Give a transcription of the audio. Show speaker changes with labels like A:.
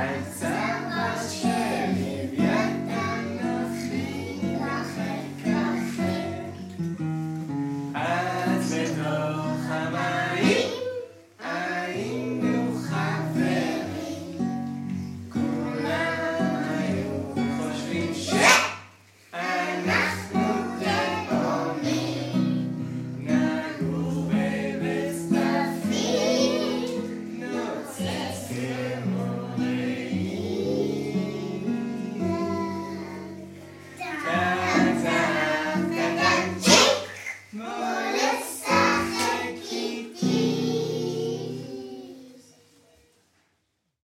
A: Thanks so much.